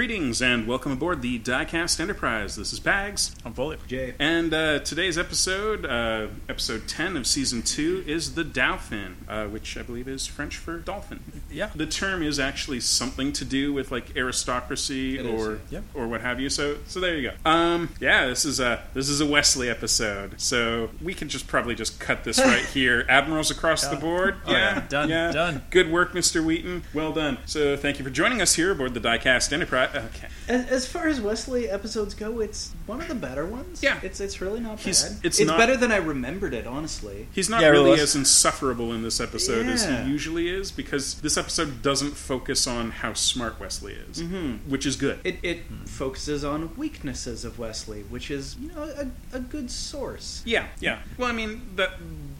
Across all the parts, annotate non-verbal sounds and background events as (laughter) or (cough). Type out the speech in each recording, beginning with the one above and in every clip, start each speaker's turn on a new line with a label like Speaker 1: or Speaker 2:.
Speaker 1: Greetings and welcome aboard the Diecast Enterprise. This is Bags.
Speaker 2: I'm Foley.
Speaker 3: Jay.
Speaker 1: And uh, today's episode, uh, episode 10 of season 2, is the Dauphin, uh, which I believe is French for dolphin.
Speaker 2: Yeah.
Speaker 1: The term is actually something to do with like aristocracy
Speaker 3: It is,
Speaker 1: or
Speaker 2: yeah.
Speaker 1: or what have you. So so there you go. Um, yeah, this is a this is a Wesley episode. So we can just probably just cut this (laughs) right here. Admirals across the
Speaker 2: Yeah.
Speaker 1: board.
Speaker 2: Oh,
Speaker 1: yeah,
Speaker 2: yeah. Done,
Speaker 1: yeah.
Speaker 2: done.
Speaker 1: Good work, Mr. Wheaton. Well done. So thank you for joining us here aboard the Diecast Enterprise. Okay.
Speaker 3: As, as far as Wesley episodes go, it's one of the better ones.
Speaker 1: Yeah.
Speaker 3: it's it's really not
Speaker 1: He's-
Speaker 3: bad.
Speaker 1: it's
Speaker 3: It's,
Speaker 1: not-
Speaker 3: better than I remembered it, honestly.
Speaker 1: He's not
Speaker 2: Yeah,
Speaker 1: really as insufferable in this episode as he usually is because this episode doesn't focus on how smart Wesley is,
Speaker 3: Mm-hmm.
Speaker 1: which is good.
Speaker 3: It it focuses on weaknesses of Wesley, which is you know a, a good source.
Speaker 1: Yeah, yeah. Well, I mean, the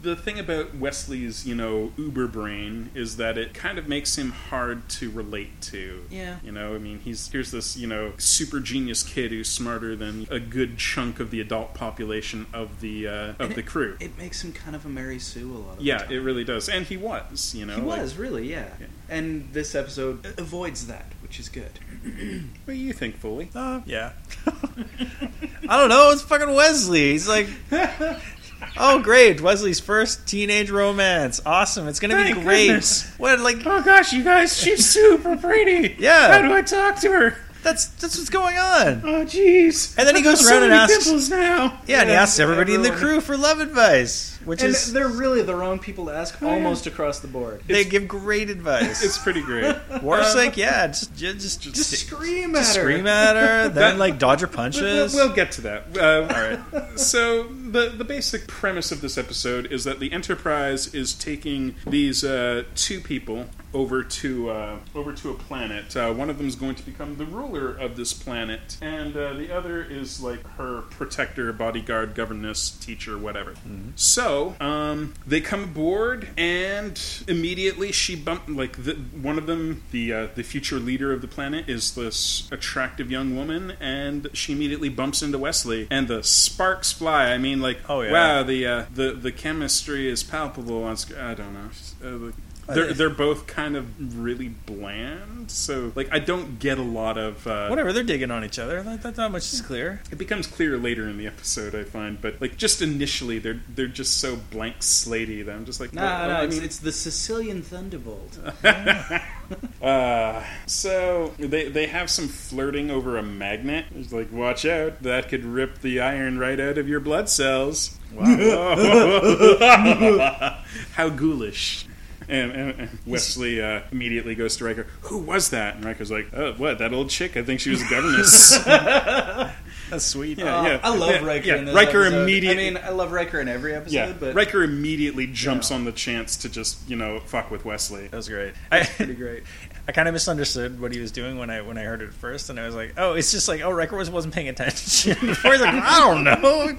Speaker 1: the thing about Wesley's, you know, uber brain is that it kind of makes him hard to relate to.
Speaker 3: Yeah.
Speaker 1: You know, I mean, he's here's this, you know, super genius kid who's smarter than a good chunk of the adult population of the uh, of
Speaker 3: And
Speaker 1: the
Speaker 3: it-
Speaker 1: crew.
Speaker 3: It makes him kind of a Mary Sue a lot of
Speaker 1: yeah,
Speaker 3: the time.
Speaker 1: it really does, and he was, you know,
Speaker 3: He
Speaker 1: like-
Speaker 3: was really, yeah.
Speaker 1: Yeah.
Speaker 3: And this episode avoids that, which is good. (clears throat)
Speaker 1: What do you think, Foley?
Speaker 2: Uh, yeah. (laughs) I don't know. It's fucking Wesley. He's like, (laughs) oh great, Wesley's first teenage romance. Awesome. It's gonna
Speaker 1: Thank
Speaker 2: be great.
Speaker 1: goodness.
Speaker 2: What like?
Speaker 1: Oh gosh, you guys, she's super pretty.
Speaker 2: Yeah.
Speaker 1: How do I talk to her?
Speaker 2: That's that's what's going on.
Speaker 1: Oh jeez.
Speaker 2: And then he goes
Speaker 1: So
Speaker 2: around and
Speaker 1: many
Speaker 2: asks-
Speaker 1: pimples now.
Speaker 2: Yeah, and he asks everybody in the
Speaker 3: everyone-
Speaker 2: crew for love advice, which
Speaker 3: And
Speaker 2: is
Speaker 3: they're really the wrong people to ask
Speaker 1: yeah.
Speaker 3: almost across the board.
Speaker 2: they give great advice. (laughs)
Speaker 1: It's pretty great. (laughs)
Speaker 2: Worf's like, yeah, just just just,
Speaker 3: Just
Speaker 2: just
Speaker 3: scream at her.
Speaker 2: scream at her, (laughs) then like dodge her
Speaker 1: We'll,
Speaker 2: punches.
Speaker 1: we'll get to that. Uh, all right. So the the basic premise of this episode is that the Enterprise is taking these uh, two people over to uh, over to a planet. Uh, one of them is going to become the ruler of this planet, and uh, the other is like her protector, bodyguard, governess, teacher, whatever. So um, they come aboard, and immediately she bump like the, one of them, the uh, the future leader of the planet, is this attractive young woman, and she immediately bumps into Wesley, and the sparks fly. I mean, like,
Speaker 2: Oh, yeah.
Speaker 1: wow, the uh, the the chemistry is palpable on screen. I don't know. Uh, the- they're, they're both kind of really bland, so like I don't get a lot of uh,
Speaker 2: Whatever, they're digging on each other. That, that, that much is clear.
Speaker 1: it becomes clear later in the episode, I find, but like just initially, they're they're just so blank slatey that I'm just like,
Speaker 3: No,
Speaker 1: well,
Speaker 3: no,
Speaker 1: I
Speaker 3: it's,
Speaker 1: mean,
Speaker 3: it's the Sicilian Thunderbolt. (laughs)
Speaker 1: uh, so they they have some flirting over a magnet. It's like, watch out, that could rip the iron right out of your blood cells. (laughs) Wow, (laughs) how ghoulish. And, and, Wesley uh, immediately goes to Riker. Who was that? And Riker's like, "Oh, what? That old chick? I think she was a governess." (laughs)
Speaker 2: That's sweet.
Speaker 1: Yeah,
Speaker 3: Uh,
Speaker 1: yeah.
Speaker 3: I love
Speaker 1: Yeah,
Speaker 3: Riker.
Speaker 1: yeah.
Speaker 3: In this
Speaker 1: Riker
Speaker 3: episode.
Speaker 1: immediately-
Speaker 3: I mean, I love Riker in every episode,
Speaker 1: yeah,
Speaker 3: but
Speaker 1: Riker immediately jumps
Speaker 3: Yeah.
Speaker 1: on the chance to just you know fuck with Wesley.
Speaker 2: That was great. I,
Speaker 3: pretty great. (laughs)
Speaker 2: I kind of misunderstood what he was doing when I when I heard it first, and I was like, "Oh, it's just like, oh, Riker was, wasn't paying attention." (laughs) Before he's like, "I don't know."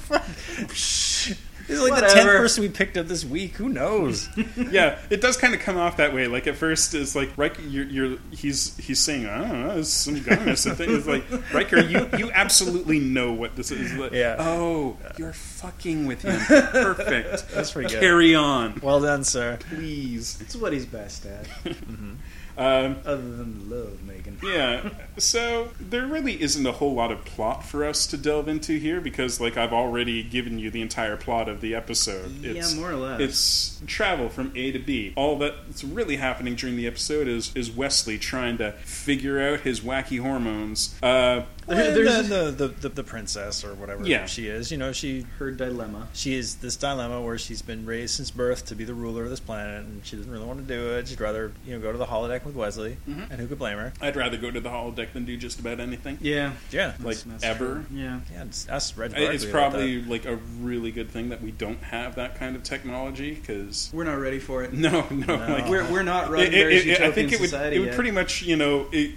Speaker 2: Like. This is like the tenth person we picked up this week. Who knows? (laughs)
Speaker 1: yeah, it does kind of come off that way. Like at first, it's like Riker, you're, you're he's he's saying, I don't know, it's some governess. thing. It's like Riker, you you absolutely know what this is. Like,
Speaker 2: Yeah.
Speaker 1: Oh, you're fucking with him. (laughs) Perfect.
Speaker 2: That's pretty good.
Speaker 1: Carry on,
Speaker 2: Well done, sir.
Speaker 1: please.
Speaker 3: It's what he's best at, (laughs) mm-hmm.
Speaker 1: Um,
Speaker 3: other than love Megan. (laughs)
Speaker 1: yeah. So there really isn't a whole lot of plot for us to delve into here because, like, I've already given you the entire plot of the episode.
Speaker 3: Yeah, more or less.
Speaker 1: It's travel from A to B. All that's really happening during the episode is is Wesley trying to figure out his wacky hormones. Uh,
Speaker 3: there's-
Speaker 2: the, the, the the princess or whatever
Speaker 1: Yeah.
Speaker 2: she is. You know, she
Speaker 3: Her dilemma.
Speaker 2: she is this dilemma where she's been raised since birth to be the ruler of this planet, and she doesn't really want to do it. She'd rather you know go to the holodeck with Wesley,
Speaker 1: Mhm.
Speaker 2: and who could blame her?
Speaker 1: I'd rather go to the holodeck than do just about anything.
Speaker 3: Yeah,
Speaker 2: Yeah,
Speaker 1: Like
Speaker 3: That's
Speaker 1: ever.
Speaker 3: true. Yeah.
Speaker 2: yeah. Just ask Reg
Speaker 1: It's
Speaker 2: about
Speaker 1: probably like a really good thing that we don't have that kind of technology because
Speaker 3: We're not ready for it. (laughs)
Speaker 1: no, no,
Speaker 2: No.
Speaker 1: like
Speaker 3: We're, we're not
Speaker 1: it-
Speaker 3: running
Speaker 1: it- it- I think it would
Speaker 3: society
Speaker 1: it would
Speaker 3: yet.
Speaker 1: pretty much you know it,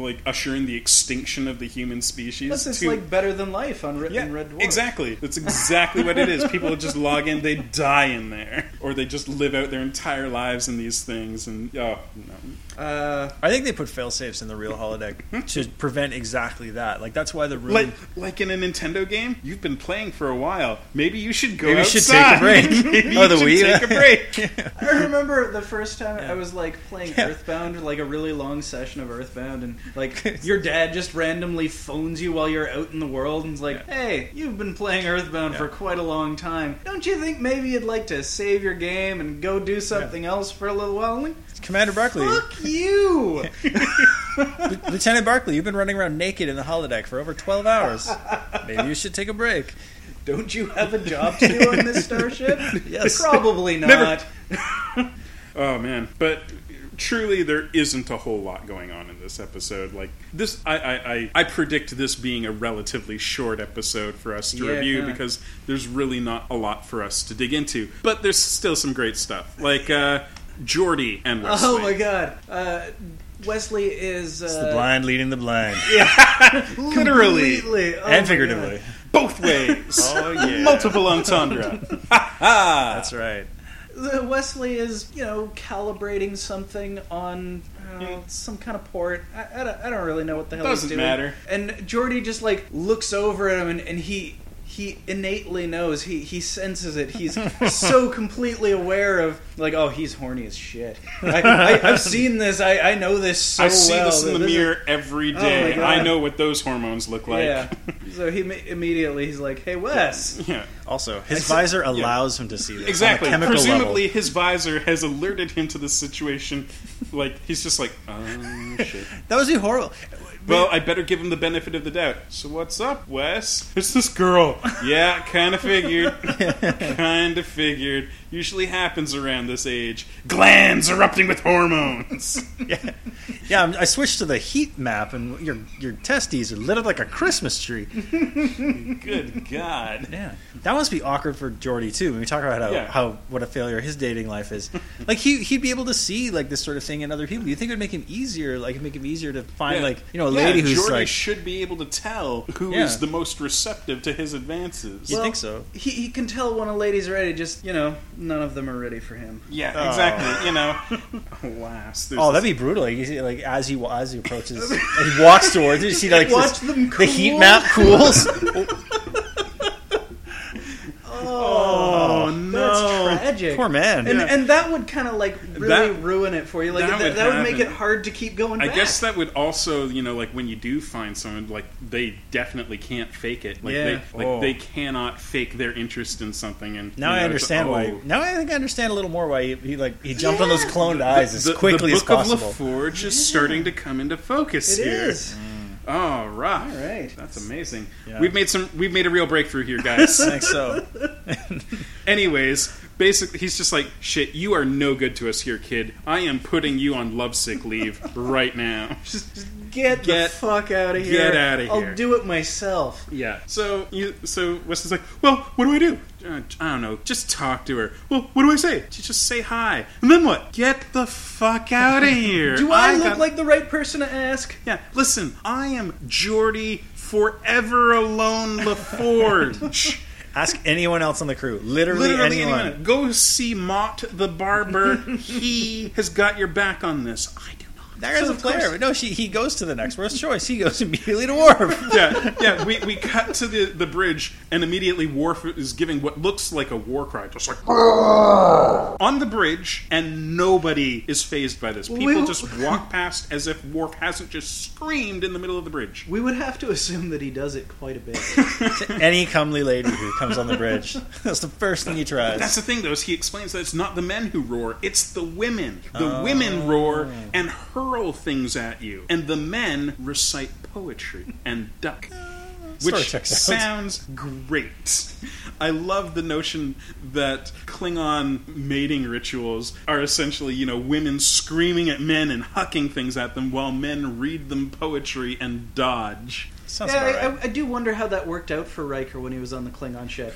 Speaker 1: like ushering the extinction of the human species.
Speaker 3: Plus, it's
Speaker 1: to-
Speaker 3: like better than life on Red,
Speaker 1: yeah,
Speaker 3: Red Dwarf.
Speaker 1: exactly. That's exactly what it is. People just log in, they die in there, or they just live out their entire lives in these things. And oh no,
Speaker 3: Uh,
Speaker 2: I think they put fail safes in the real holodeck (laughs) to prevent exactly that. Like that's why the room.
Speaker 1: Like, like in a Nintendo game, you've been playing for a while. Maybe you should go
Speaker 2: Maybe you should
Speaker 1: outside.
Speaker 2: take a break. (laughs)
Speaker 1: Maybe
Speaker 2: Oh,
Speaker 1: you
Speaker 2: the
Speaker 1: should
Speaker 2: Wii?
Speaker 1: take a break. (laughs)
Speaker 3: I remember the first time
Speaker 2: Yeah.
Speaker 3: I was like playing
Speaker 2: Yeah.
Speaker 3: Earthbound, like a really long session of Earthbound, and like your dad just randomly phones you while you're out in the world and is like, "Hey, you've been playing Earthbound for quite a long time. Don't you think maybe you'd like to save your game and go do something else for a little while?" I'm like,
Speaker 2: Commander Barkley,
Speaker 3: Fuck you! (laughs)
Speaker 2: Lieutenant Barkley, you've been running around naked in the holodeck for over twelve hours. Maybe you should take a break.
Speaker 3: Don't you have a job to do on this starship? (laughs)
Speaker 2: Yes.
Speaker 3: Probably
Speaker 1: Never.
Speaker 3: not. (laughs)
Speaker 1: Oh man, but truly there isn't a whole lot going on in this episode. Like this, I I, I, I predict this being a relatively short episode for us to
Speaker 3: Yeah.
Speaker 1: review because there's really not a lot for us to dig into. But there's still some great stuff, like uh, Geordi and Wesley.
Speaker 3: Oh my god. Uh, Wesley is. Uh,
Speaker 2: It's the blind leading the blind, (laughs) (laughs)
Speaker 1: literally,
Speaker 3: completely- oh
Speaker 2: and
Speaker 3: my
Speaker 2: figuratively.
Speaker 1: both ways. (laughs)
Speaker 2: Oh yeah,
Speaker 1: Multiple entendre.
Speaker 2: That's right.
Speaker 3: Wesley is, you know, calibrating something on I don't know, some kind of port. I, I, don't, I don't really know what the hell
Speaker 1: Doesn't
Speaker 3: he's doing.
Speaker 1: matter.
Speaker 3: And Geordi just like looks over at him, and, and he he innately knows. He he senses it. He's so (laughs) completely aware of like, oh, he's horny as shit. I, (laughs) I, I've seen this. I, I know this so
Speaker 1: I see
Speaker 3: well.
Speaker 1: this in the
Speaker 3: This is-
Speaker 1: mirror every
Speaker 3: Oh
Speaker 1: day.
Speaker 3: my God.
Speaker 1: I know what those hormones look like.
Speaker 3: Yeah. (laughs) So he immediately he's like, hey, Wes.
Speaker 1: yeah.
Speaker 2: Also, his
Speaker 3: said-
Speaker 2: visor allows him to see this
Speaker 1: Exactly.
Speaker 2: on a chemical
Speaker 1: Presumably,
Speaker 2: level.
Speaker 1: his visor has alerted him to the situation. Like he's just like, oh shit.
Speaker 2: That was horrible.
Speaker 1: Well, I better give him the benefit of the doubt. So what's up, Wes? It's this girl. Yeah, kind of figured. (laughs) kind of figured. Usually happens around this age. Glands erupting with hormones. (laughs)
Speaker 2: yeah, yeah. I'm- I switched to the heat map, and your your testes are lit up like a Christmas tree.
Speaker 1: Good God.
Speaker 2: Yeah, that must be awkward for Geordi too. When we talk about how,
Speaker 1: Yeah.
Speaker 2: how what a failure his dating life is, like he he'd be able to see like this sort of thing in other people. You think it would make him easier? Like make him easier to find
Speaker 1: Yeah.
Speaker 2: like you know a
Speaker 1: Yeah,
Speaker 2: lady who's
Speaker 1: Geordi
Speaker 2: like
Speaker 1: should be able to tell who is
Speaker 2: Yeah.
Speaker 1: the most receptive to his advances.
Speaker 2: You
Speaker 3: Well,
Speaker 2: think so?
Speaker 3: He, he can tell when a lady's ready. Just you know, none of them are ready for him.
Speaker 1: yeah,
Speaker 2: Oh.
Speaker 1: exactly. You know, (laughs) alas.
Speaker 2: Oh, that'd be brutal. Like, you see, like as he as he approaches, (laughs) he walks towards it. You see, like
Speaker 3: Watch
Speaker 2: this-
Speaker 3: them
Speaker 2: the heat map cools. (laughs)
Speaker 3: Oh,
Speaker 1: no.
Speaker 3: That's.
Speaker 2: Poor man.
Speaker 3: And
Speaker 1: Yeah.
Speaker 3: and that would kind of like really
Speaker 1: That-
Speaker 3: ruin it for you. Like
Speaker 1: that
Speaker 3: that,
Speaker 1: would
Speaker 3: that would make it hard to keep going.
Speaker 1: I
Speaker 3: back.
Speaker 1: guess that would also, you know, like when you do find someone, like they definitely can't fake it. Like
Speaker 3: Yeah.
Speaker 1: they, like
Speaker 2: Oh.
Speaker 1: they cannot fake their interest in something. And
Speaker 2: Now
Speaker 1: you know,
Speaker 2: I understand
Speaker 1: oh,
Speaker 2: why. Now I think I understand a little more why he, he like he jumped on those
Speaker 3: Yeah.
Speaker 2: cloned eyes as
Speaker 1: the,
Speaker 2: quickly
Speaker 1: the
Speaker 2: as
Speaker 1: book
Speaker 2: possible.
Speaker 1: of LaForge is starting to come into focus
Speaker 3: it
Speaker 1: here.
Speaker 3: is.
Speaker 1: Oh, right.
Speaker 3: All right.
Speaker 1: That's amazing.
Speaker 2: Yeah.
Speaker 1: We've made some. We've made a real breakthrough here, guys. (laughs)
Speaker 2: I think so. (laughs)
Speaker 1: Anyways, basically, he's just like, "Shit, you are no good to us here, kid. I am putting you on lovesick leave (laughs) right now." (laughs)
Speaker 3: Just, just get,
Speaker 1: Get-
Speaker 3: the fuck out of here.
Speaker 1: get out of here.
Speaker 3: I'll do it myself.
Speaker 1: Yeah. So you, so Wesley's like, well, what do I do? Uh, I don't know. Just talk to her. Well, what do I say? She just say hi, and then what? Get the fuck out of (laughs) here.
Speaker 3: Do I, look
Speaker 1: got-
Speaker 3: like the right person to ask?
Speaker 1: Yeah. Listen, I am Geordi forever alone LaForge.
Speaker 2: Ask anyone else on the crew. Literally,
Speaker 1: Literally
Speaker 2: anyone.
Speaker 1: anyone. Go see Mott the barber. (laughs) he has got your back on this. I do.
Speaker 2: That guy's
Speaker 3: So
Speaker 2: a
Speaker 3: of course-
Speaker 2: player. No, she, he goes to the next worst choice. He goes (laughs) immediately to Worf. (laughs)
Speaker 1: yeah, yeah. We, we cut to the, the bridge, and immediately Worf is giving what looks like a war cry, just like on the bridge, and nobody is fazed by this. People
Speaker 3: We-
Speaker 1: just (laughs) walk past as if Worf hasn't just screamed in the middle of the bridge.
Speaker 3: We would have to assume that he does it quite a bit.
Speaker 2: to Any comely lady who comes on the bridge, that's the first thing he tries.
Speaker 1: That's the thing, though. Is he explains that it's not the men who roar; it's the women. The
Speaker 2: Oh.
Speaker 1: women roar and hurl things at you, and the men recite poetry and duck. Which sounds great. I love the notion that Klingon mating rituals are essentially, you know, women screaming at men and hucking things at them while men read them poetry and dodge.
Speaker 2: Sounds
Speaker 3: Yeah,
Speaker 2: about
Speaker 3: I,
Speaker 2: right.
Speaker 3: I, I do wonder how that worked out for Riker when he was on the Klingon ship.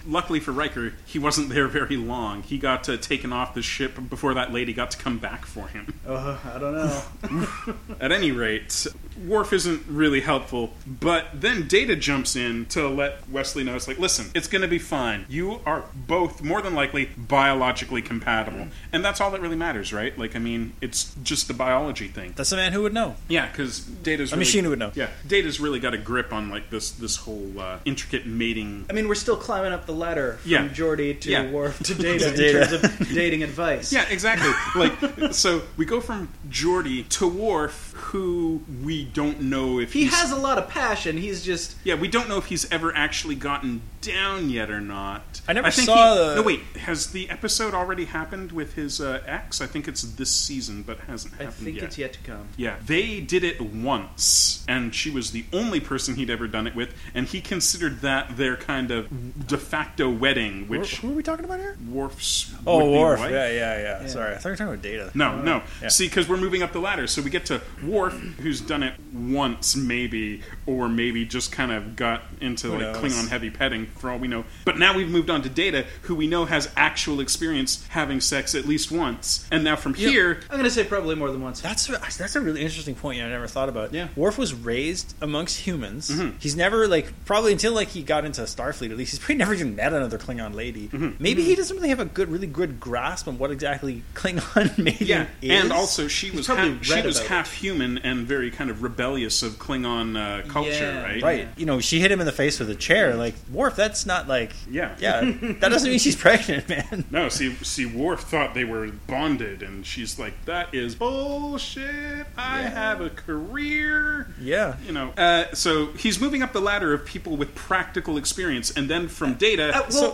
Speaker 3: (laughs)
Speaker 1: Luckily for Riker, he wasn't there very long. He got uh, taken off the ship before that lady got to come back for him.
Speaker 3: Oh, I don't know. (laughs)
Speaker 1: At any rate, Worf isn't really helpful, but then Data jumps in to let Wesley know it's like, listen, it's going to be fine. You are both more than likely biologically compatible. And that's all that really matters, right? Like, I mean, it's just the biology thing.
Speaker 2: That's a man who would know.
Speaker 1: Yeah, because Data's
Speaker 2: A
Speaker 1: really,
Speaker 2: machine would know.
Speaker 1: Yeah, Data's really got a grip on like this this whole uh, intricate mating.
Speaker 3: I mean, we're still climbing up the ladder from
Speaker 1: Yeah.
Speaker 3: Geordi to
Speaker 1: Yeah.
Speaker 3: Worf (laughs) to Data,
Speaker 2: To Data.
Speaker 3: in terms of dating advice.
Speaker 1: Yeah, exactly. like, so we go from Geordi to Worf, who we don't know if
Speaker 3: He
Speaker 1: he's,
Speaker 3: has a lot of passion. He's just
Speaker 1: Yeah, we don't know if he's ever actually gotten down yet or not.
Speaker 2: I never
Speaker 1: think
Speaker 2: saw
Speaker 1: he-
Speaker 2: the-
Speaker 1: No, wait. Has the episode already happened with his uh, ex? I think it's this season, but hasn't happened. Yet.
Speaker 3: I think
Speaker 1: yet.
Speaker 3: it's yet to come.
Speaker 1: Yeah, they did it once, and she was the only person he'd ever done it with, and he considered that their kind of de facto wedding, which
Speaker 2: who are we talking about here?
Speaker 1: Worf's
Speaker 2: Oh, Worf.
Speaker 1: wife-
Speaker 2: Yeah, yeah, yeah,
Speaker 3: Yeah.
Speaker 2: Sorry, I thought you were talking about Data.
Speaker 1: no, no.
Speaker 2: Yeah.
Speaker 1: See, because we're moving up the ladder, so we get to Worf, who's done it once, maybe, or maybe just kind of got into
Speaker 2: Who
Speaker 1: like
Speaker 2: knows?
Speaker 1: Klingon heavy petting, for all we know. But now we've moved on to Data, who we know has actual experience having sex at least once, and now from
Speaker 2: Yeah.
Speaker 1: here,
Speaker 3: I'm gonna say probably more than once.
Speaker 2: That's a, that's a really interesting point. You know, I never thought about.
Speaker 1: Yeah.
Speaker 2: Worf was raised amongst humans.
Speaker 1: Mhm.
Speaker 2: He's never like probably until like he got into Starfleet. At least he's probably never even met another Klingon lady.
Speaker 1: Mm-hmm.
Speaker 2: Maybe he doesn't really have a good, really good grasp on what exactly (laughs) Klingon (laughs) mating
Speaker 1: yeah,
Speaker 2: is.
Speaker 1: and also she was half, she was
Speaker 3: about
Speaker 1: half human and very kind of rebellious of Klingon uh, culture,
Speaker 3: Yeah.
Speaker 1: right?
Speaker 2: right. You know, she hit him in the face with a chair. Like Worf, that's not like.
Speaker 1: Yeah.
Speaker 2: Yeah, (laughs) that doesn't mean she's pregnant, man.
Speaker 1: No, see, see, Worf thought they were bonded, and she's like, "That is bullshit. I
Speaker 2: Yeah.
Speaker 1: have a career."
Speaker 2: Yeah.
Speaker 1: You know, uh, so he's moving up the ladder of people with practical experience, and then from Data.
Speaker 3: Uh, well,
Speaker 1: so,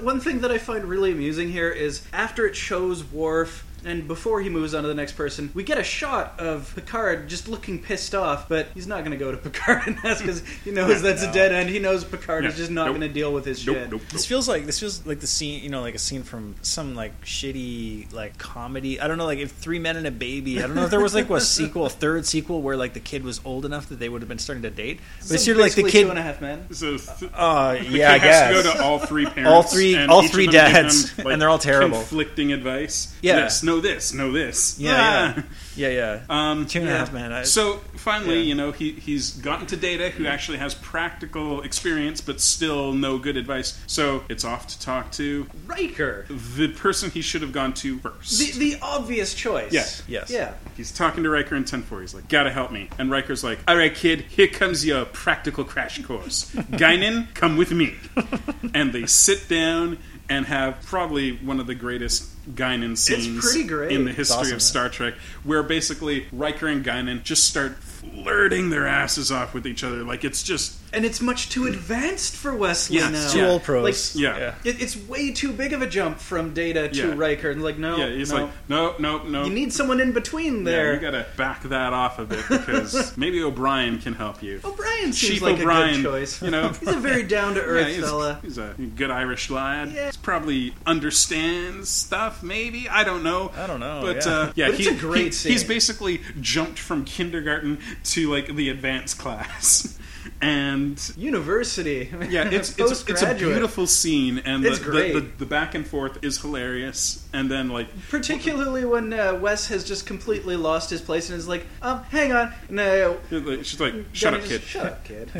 Speaker 3: one thing that I find really amusing here is after it shows Worf. And before he moves on to the next person, we get a shot of Picard just looking pissed off, but he's not going to go to (laughs) Picard and ask because he knows
Speaker 1: Yeah,
Speaker 3: that's a dead end. He knows Picard
Speaker 1: Yeah,
Speaker 3: is just not
Speaker 1: nope.
Speaker 3: going to deal with his
Speaker 1: nope,
Speaker 3: shit.
Speaker 1: nope,
Speaker 2: This
Speaker 1: nope.
Speaker 2: feels like this feels like the scene, you know, like a scene from some like shitty like comedy. I don't know, like if Three Men and a Baby. I don't know if there was like a (laughs) sequel, a third sequel where like the kid was old enough that they would have been starting to date. But
Speaker 3: So
Speaker 2: it's sort of like the
Speaker 3: basically
Speaker 2: kid.
Speaker 3: two and a half men.
Speaker 1: So th-
Speaker 2: Uh,
Speaker 1: the
Speaker 2: yeah, I
Speaker 1: kid has
Speaker 2: guess.
Speaker 1: to go to all three parents,
Speaker 2: All three-
Speaker 1: and
Speaker 2: all three dads,
Speaker 1: them,
Speaker 2: and they're all terrible.
Speaker 1: Conflicting advice.
Speaker 2: Yeah.
Speaker 1: This, no, this, know this.
Speaker 2: Yeah,
Speaker 1: Ah.
Speaker 2: yeah, yeah, yeah.
Speaker 1: Um,
Speaker 2: Two and a half men. I-
Speaker 1: So finally,
Speaker 2: Yeah.
Speaker 1: you know, he he's gotten to Data, who actually has practical experience, but still no good advice. So it's off to talk to
Speaker 3: Riker,
Speaker 1: the person he should have gone to first.
Speaker 3: the the obvious choice.
Speaker 1: Yeah.
Speaker 2: Yes.
Speaker 3: Yeah.
Speaker 1: He's talking to Riker in 10 Forward. He's like, gotta help me. And Riker's like, all right, kid, here comes your practical crash course. (laughs) Guinan, come with me. (laughs) and they sit down and have probably one of the greatest Guinan scenes in the history
Speaker 2: awesome,
Speaker 1: of. Star Trek, where basically Riker and Guinan just start flirting their asses off with each other. Like, it's just
Speaker 3: And it's much too advanced for Wesley
Speaker 1: Yes.
Speaker 3: now.
Speaker 2: Two
Speaker 1: Yeah.
Speaker 2: old pros.
Speaker 1: Yeah.
Speaker 2: yeah.
Speaker 3: It, it's way too big of a jump from Data to
Speaker 1: Yeah.
Speaker 3: Riker. And like, no,
Speaker 1: yeah, he's
Speaker 3: no.
Speaker 1: like, no, no, no.
Speaker 3: you need someone in between
Speaker 1: yeah,
Speaker 3: there.
Speaker 1: you gotta back that off a bit because (laughs) maybe O'Brien can help you.
Speaker 3: O'Brien seems
Speaker 1: Chief
Speaker 3: like
Speaker 1: O'Brien,
Speaker 3: a good choice.
Speaker 1: you know. (laughs)
Speaker 3: he's a very down to earth
Speaker 1: Yeah, he's,
Speaker 3: fella.
Speaker 1: he's a good Irish lad.
Speaker 3: Yeah.
Speaker 1: He's probably understands stuff. Maybe I don't know.
Speaker 2: I don't know,
Speaker 1: But
Speaker 2: yeah.
Speaker 1: uh, yeah,
Speaker 3: But it's
Speaker 1: he-
Speaker 3: a great
Speaker 1: he-
Speaker 3: scene.
Speaker 1: He's basically jumped from kindergarten to like the advanced class, (laughs) and
Speaker 3: University.
Speaker 1: yeah, (laughs) it's it's, it's a beautiful scene, and the, the, the, the back and forth is hilarious. And then like
Speaker 3: Particularly when uh, Wes has just completely lost his place and is like, um, hang on. Uh,
Speaker 1: she's like, "Shut up, kid."
Speaker 3: Shut up, kid.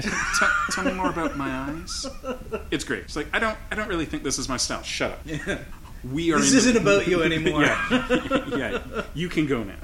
Speaker 1: Tell, me more about (laughs) my eyes. It's great. It's like I don't, I don't really think this is my style. Shut up. We are.
Speaker 3: This isn't
Speaker 1: the-
Speaker 3: about you (laughs) anymore.
Speaker 1: yeah, yeah. You can go now.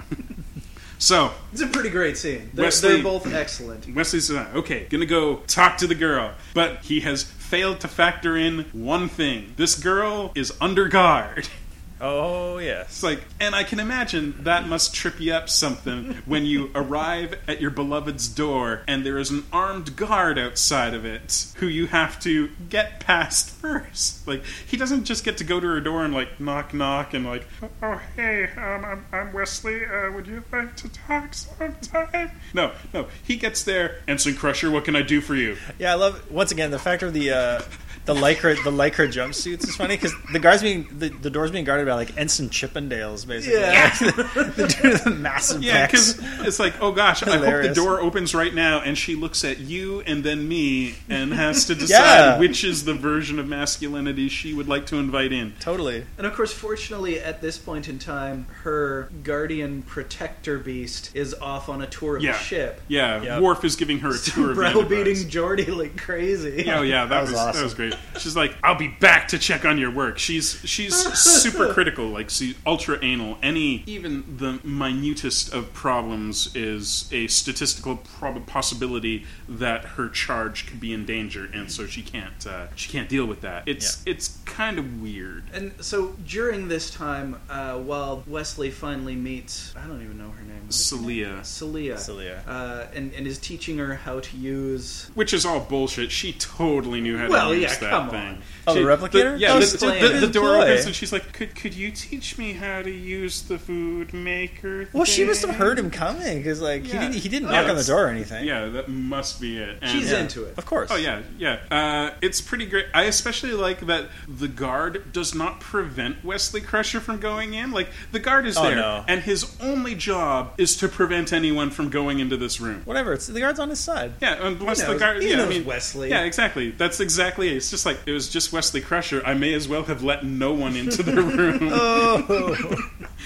Speaker 1: So
Speaker 3: It's a pretty great scene. They're,
Speaker 1: Wesley-
Speaker 3: they're both excellent.
Speaker 1: Wesley's uh, okay. Gonna go talk to the girl, but he has failed to factor in one thing. This girl is under guard. (laughs)
Speaker 2: Oh yes.
Speaker 1: It's like, and I can imagine that must trip you up something when you arrive at your beloved's door and there is an armed guard outside of it who you have to get past first. Like, he doesn't just get to go to her door and like knock, knock, and like, oh hey, um, I'm, I'm Wesley. Uh, would you like to talk sometime? No, no. He gets there, Ensign Crusher. What can I do for you?
Speaker 2: Yeah, I love once again the fact of the uh, the lycra the lycra jumpsuits is funny because the guards being the, the doors being guarded by like Ensign Chippendales basically.
Speaker 3: Yeah. (laughs)
Speaker 2: the dude with the massive
Speaker 1: Yeah, because it's like, oh gosh, I hope the door opens right now, and she looks at you and then me, and has to (laughs) decide
Speaker 2: Yeah.
Speaker 1: which is the version of masculinity she would like to invite in.
Speaker 2: totally.
Speaker 3: And of course, fortunately, at this point in time, her guardian protector beast is off on a tour of
Speaker 1: Yeah.
Speaker 3: the ship,
Speaker 1: Yeah,
Speaker 2: Yep.
Speaker 1: Worf is giving her a tour of the (laughs)
Speaker 3: browbeating
Speaker 1: Enterprise.
Speaker 3: Like crazy.
Speaker 1: Oh yeah, that,
Speaker 2: That
Speaker 1: was,
Speaker 2: was
Speaker 1: that was great. She's like, "I'll be back to check on your work." She's she's super (laughs) critical, like she's ultra anal. Any even the minutest of problems is a statistical prob- possibility that her charge could be in danger, and so she can't uh, she can't deal with that. It's it's kind of weird.
Speaker 3: And so during this time, uh, while Wesley finally meets, I don't even know her name. What's her name?
Speaker 1: Celia.
Speaker 3: Celia.
Speaker 2: Celia.
Speaker 3: Uh, and, and is teaching her how to use.
Speaker 1: Which is all bullshit. She totally knew how
Speaker 3: Well,
Speaker 1: to use
Speaker 3: yeah,
Speaker 1: that
Speaker 3: come
Speaker 1: thing.
Speaker 3: on.
Speaker 2: Oh, the
Speaker 1: She-
Speaker 2: replicator?
Speaker 1: yeah, the,
Speaker 3: was
Speaker 1: the- the- the door
Speaker 2: Boy.
Speaker 1: opens and she's like, "Could could you teach me how to use the food maker?"
Speaker 2: Well, she must have heard him coming because like he didn't he didn't
Speaker 1: Yeah,
Speaker 2: knock on the door or anything.
Speaker 1: Yeah, that must be it. And-
Speaker 3: She's
Speaker 2: Yeah.
Speaker 3: into it.
Speaker 2: Of course.
Speaker 1: Oh yeah, yeah. Uh, it's pretty great. I especially like that the guard does not prevent Wesley Crusher from going in. Like the guard is
Speaker 2: Oh,
Speaker 1: there,
Speaker 2: no.
Speaker 1: and his only job is to prevent anyone from going into this room.
Speaker 2: Whatever. It's the guard's on his side.
Speaker 1: Yeah, unless
Speaker 3: He
Speaker 1: the guard.
Speaker 3: he
Speaker 1: yeah,
Speaker 3: knows
Speaker 1: I mean,
Speaker 3: Wesley.
Speaker 1: Yeah, exactly. That's exactly it. It's just like it was just Wesley Crusher. I may as well have let no one into the (laughs) room.
Speaker 2: Oh.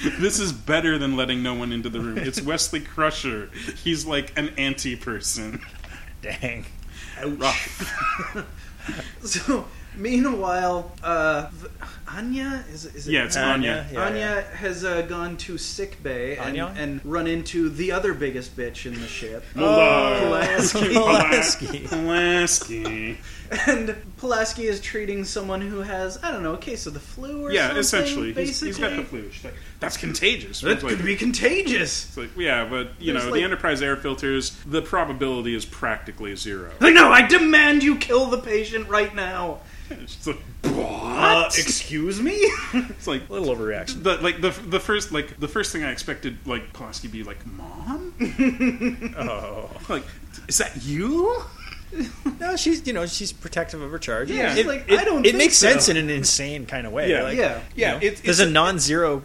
Speaker 2: (laughs)
Speaker 1: this is better than letting no one into the room. It's Wesley Crusher. He's like an anti-person.
Speaker 2: Dang.
Speaker 1: Rough. (laughs)
Speaker 3: So, meanwhile, uh, v- Anya is, is it
Speaker 1: Yeah, it's
Speaker 2: Anya,
Speaker 1: Anya.
Speaker 2: yeah,
Speaker 3: Anya
Speaker 2: yeah.
Speaker 3: has uh, gone to sick bay and,
Speaker 2: Anya?
Speaker 3: and run into the other biggest bitch in the ship. (laughs) (laughs)
Speaker 1: Pulaski.
Speaker 2: Pulaski.
Speaker 1: Pulaski.
Speaker 3: And Pulaski is treating someone who has, I don't know, a case of the flu or
Speaker 1: Yeah,
Speaker 3: something.
Speaker 1: essentially.
Speaker 3: Basically.
Speaker 1: He's, he's got the flu. She's like, That's contagious.
Speaker 3: That
Speaker 1: It's like,
Speaker 3: could be contagious.
Speaker 1: it's like, yeah, but you
Speaker 3: There's
Speaker 1: know,
Speaker 3: like-
Speaker 1: the Enterprise air filters, the probability is practically zero.
Speaker 3: Like, no, I demand you kill the patient right now. (laughs)
Speaker 1: It's like,
Speaker 3: Uh, excuse me? (laughs)
Speaker 1: it's like
Speaker 2: A little overreaction.
Speaker 1: the like the the first like the first thing I expected like Pulaski to be like, "Mom, (laughs)
Speaker 2: Oh.
Speaker 1: like, is that you?"
Speaker 2: No, she's you know she's protective of her charge.
Speaker 3: Yeah,
Speaker 2: it,
Speaker 3: like,
Speaker 2: it,
Speaker 3: I don't
Speaker 2: It
Speaker 3: think
Speaker 2: makes
Speaker 3: so.
Speaker 2: sense in an insane kind of way.
Speaker 1: Yeah.
Speaker 2: like,
Speaker 3: yeah.
Speaker 1: Yeah,
Speaker 2: you know,
Speaker 1: it's,
Speaker 2: there's
Speaker 1: it's
Speaker 2: a non-zero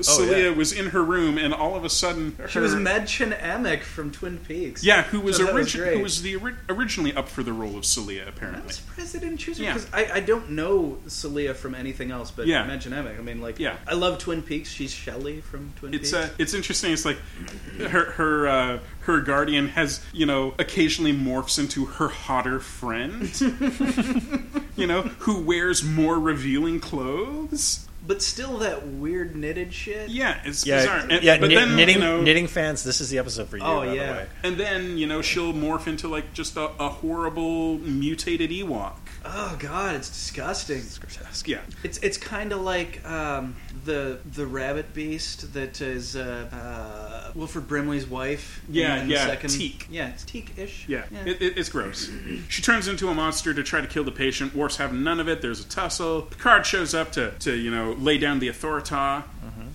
Speaker 1: Celia
Speaker 2: yeah.
Speaker 1: was in her room and all of a sudden
Speaker 3: She was Madchen Amick from Twin Peaks.
Speaker 1: yeah, who was,
Speaker 3: So that was
Speaker 1: who was the ori- originally up for the role of Celia Apparently, I'm
Speaker 3: surprised they didn't choose her
Speaker 1: Yeah.
Speaker 3: because I, I don't know Celia from anything else but
Speaker 1: Yeah.
Speaker 3: Madchen Amick. I mean, like,
Speaker 1: Yeah.
Speaker 3: I love Twin Peaks. She's Shelley from Twin
Speaker 1: It's
Speaker 3: Peaks.
Speaker 1: uh, it's interesting. It's like her her uh, her guardian has you know occasionally morphs into her hotter friend, (laughs) you know, who wears more revealing clothes.
Speaker 3: But still that weird knitted shit.
Speaker 1: Yeah, it's
Speaker 2: Yeah,
Speaker 1: bizarre. And,
Speaker 2: yeah.
Speaker 1: but
Speaker 2: knit-
Speaker 1: then
Speaker 2: knitting
Speaker 1: you know,
Speaker 2: knitting fans, this is the episode for you.
Speaker 3: Oh,
Speaker 2: by
Speaker 3: yeah.
Speaker 2: the way.
Speaker 1: and then you know she'll morph into like just a, a horrible mutated Ewok.
Speaker 3: Oh god, it's disgusting. It's grotesque.
Speaker 1: Yeah,
Speaker 3: It's it's kind of like um, the the rabbit beast that is uh, uh, Wilford Brimley's wife.
Speaker 1: Yeah,
Speaker 3: in the
Speaker 1: yeah,
Speaker 3: second,
Speaker 1: Teek.
Speaker 3: Yeah, it's Teek-ish.
Speaker 1: yeah, It, it, it's gross. she turns into a monster to try to kill the patient. Worf's having none of it. There's a tussle. Picard shows up to to you know lay down the authorita.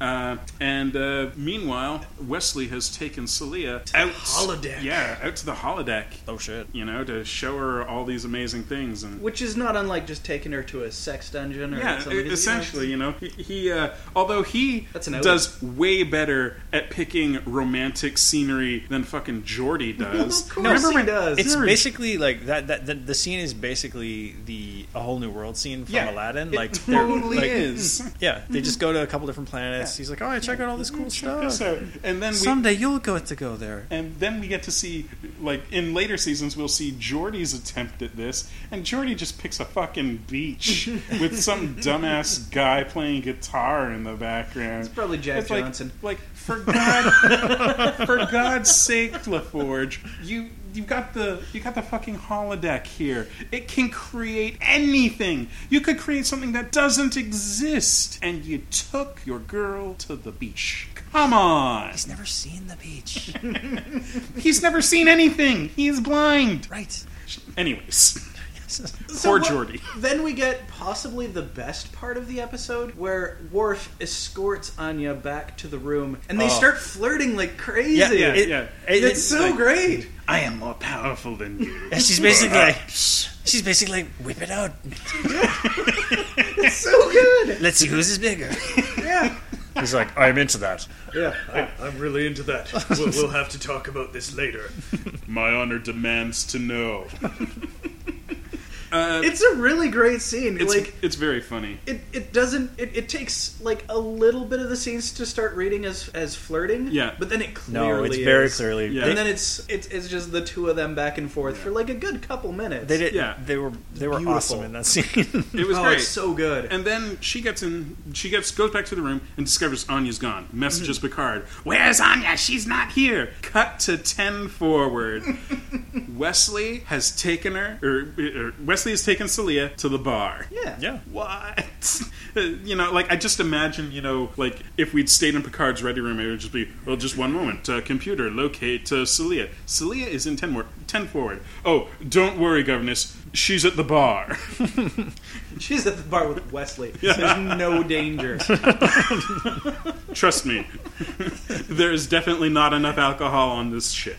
Speaker 1: Uh, and uh, meanwhile, Wesley has taken Celia out
Speaker 3: holodeck.
Speaker 1: Yeah, out to the holodeck.
Speaker 2: Oh shit.
Speaker 1: You know, to show her all these amazing things and.
Speaker 3: Which is not unlike just taking her to a sex dungeon or
Speaker 1: Yeah,
Speaker 3: something.
Speaker 1: e- essentially, you know, he, he uh, although he
Speaker 3: That's an out.
Speaker 1: does way better at picking romantic scenery than fucking Geordi (laughs) does.
Speaker 3: Of course he
Speaker 1: when-
Speaker 3: does.
Speaker 2: It's
Speaker 1: Remember-
Speaker 2: basically like that. That the, the scene is basically the a whole new world scene from
Speaker 1: Yeah,
Speaker 2: Aladdin.
Speaker 1: it
Speaker 2: Like they're-
Speaker 1: totally
Speaker 2: like,
Speaker 1: is.
Speaker 2: Yeah, they just go to a couple different planets. He's like, "Oh, I check out all this cool stuff.
Speaker 1: So, and then we,
Speaker 2: Someday you'll get to go there."
Speaker 1: and then we get to see, like in later seasons, we'll see Geordi's attempt at this, and Geordi just picks a fucking beach (laughs) with some dumbass guy playing guitar in the background.
Speaker 3: It's probably Jack
Speaker 1: It's like-
Speaker 3: Johnson.
Speaker 1: Like, for God, (laughs) For God's sake, LaForge, you you got the you got the fucking holodeck here. It can create anything. You could create something that doesn't exist, and you took your girl to the beach. Come on.
Speaker 2: He's never seen the beach. (laughs)
Speaker 1: He's never seen anything. He's blind.
Speaker 2: right.
Speaker 1: Anyways, (laughs)
Speaker 3: So
Speaker 1: poor
Speaker 3: what-
Speaker 1: Geordi.
Speaker 3: Then we get possibly the best part of the episode, where Worf escorts Anya back to the room, and they
Speaker 2: Oh.
Speaker 3: start flirting like crazy.
Speaker 2: Yeah,
Speaker 1: Yeah,
Speaker 2: It-
Speaker 1: yeah.
Speaker 2: it-
Speaker 3: it's so
Speaker 2: like-
Speaker 3: great.
Speaker 1: I am more powerful than you.
Speaker 2: Yeah, (laughs) she's basically uh, like, she's basically like, whip it out. (laughs)
Speaker 3: It's so good.
Speaker 2: Let's see whose is bigger.
Speaker 3: Yeah,
Speaker 2: He's like, I'm into that.
Speaker 3: yeah. I, I'm really into that. We'll, we'll have to talk about this later.
Speaker 1: My honor demands to know. Uh,
Speaker 3: It's a really great scene.
Speaker 1: it's,
Speaker 3: like
Speaker 1: it's very funny.
Speaker 3: it, it doesn't it, it takes like a little bit of the scenes to start reading as as flirting.
Speaker 1: Yeah.
Speaker 3: But then it clearly
Speaker 2: No, it's very
Speaker 3: is.
Speaker 2: clearly.
Speaker 1: Yeah.
Speaker 3: And then it's it's it's just the two of them back and forth for like a good couple minutes.
Speaker 2: They did.
Speaker 1: Yeah.
Speaker 2: They were. They were
Speaker 3: Beautiful.
Speaker 2: awesome in that scene. (laughs)
Speaker 1: It was
Speaker 3: oh,
Speaker 1: great.
Speaker 3: it's so good.
Speaker 1: And then she gets in. She gets goes back to the room and discovers Anya's gone. Messages Picard. Where's Anya? She's not here. Cut to ten forward. (laughs) Wesley has taken her, or, or Wesley has taken Celia to the bar.
Speaker 3: yeah.
Speaker 2: yeah.
Speaker 1: What? (laughs) Uh, you know, like I just imagine, you know, like if we'd stayed in Picard's ready room, it would just be, well, just one moment. Uh, computer, locate uh, Celia. Celia is in ten, more, 10 forward. Oh, don't worry, governess. She's at the bar. (laughs)
Speaker 3: She's at the bar with Wesley. There's no danger. (laughs)
Speaker 1: Trust me, there's definitely not enough alcohol on this ship.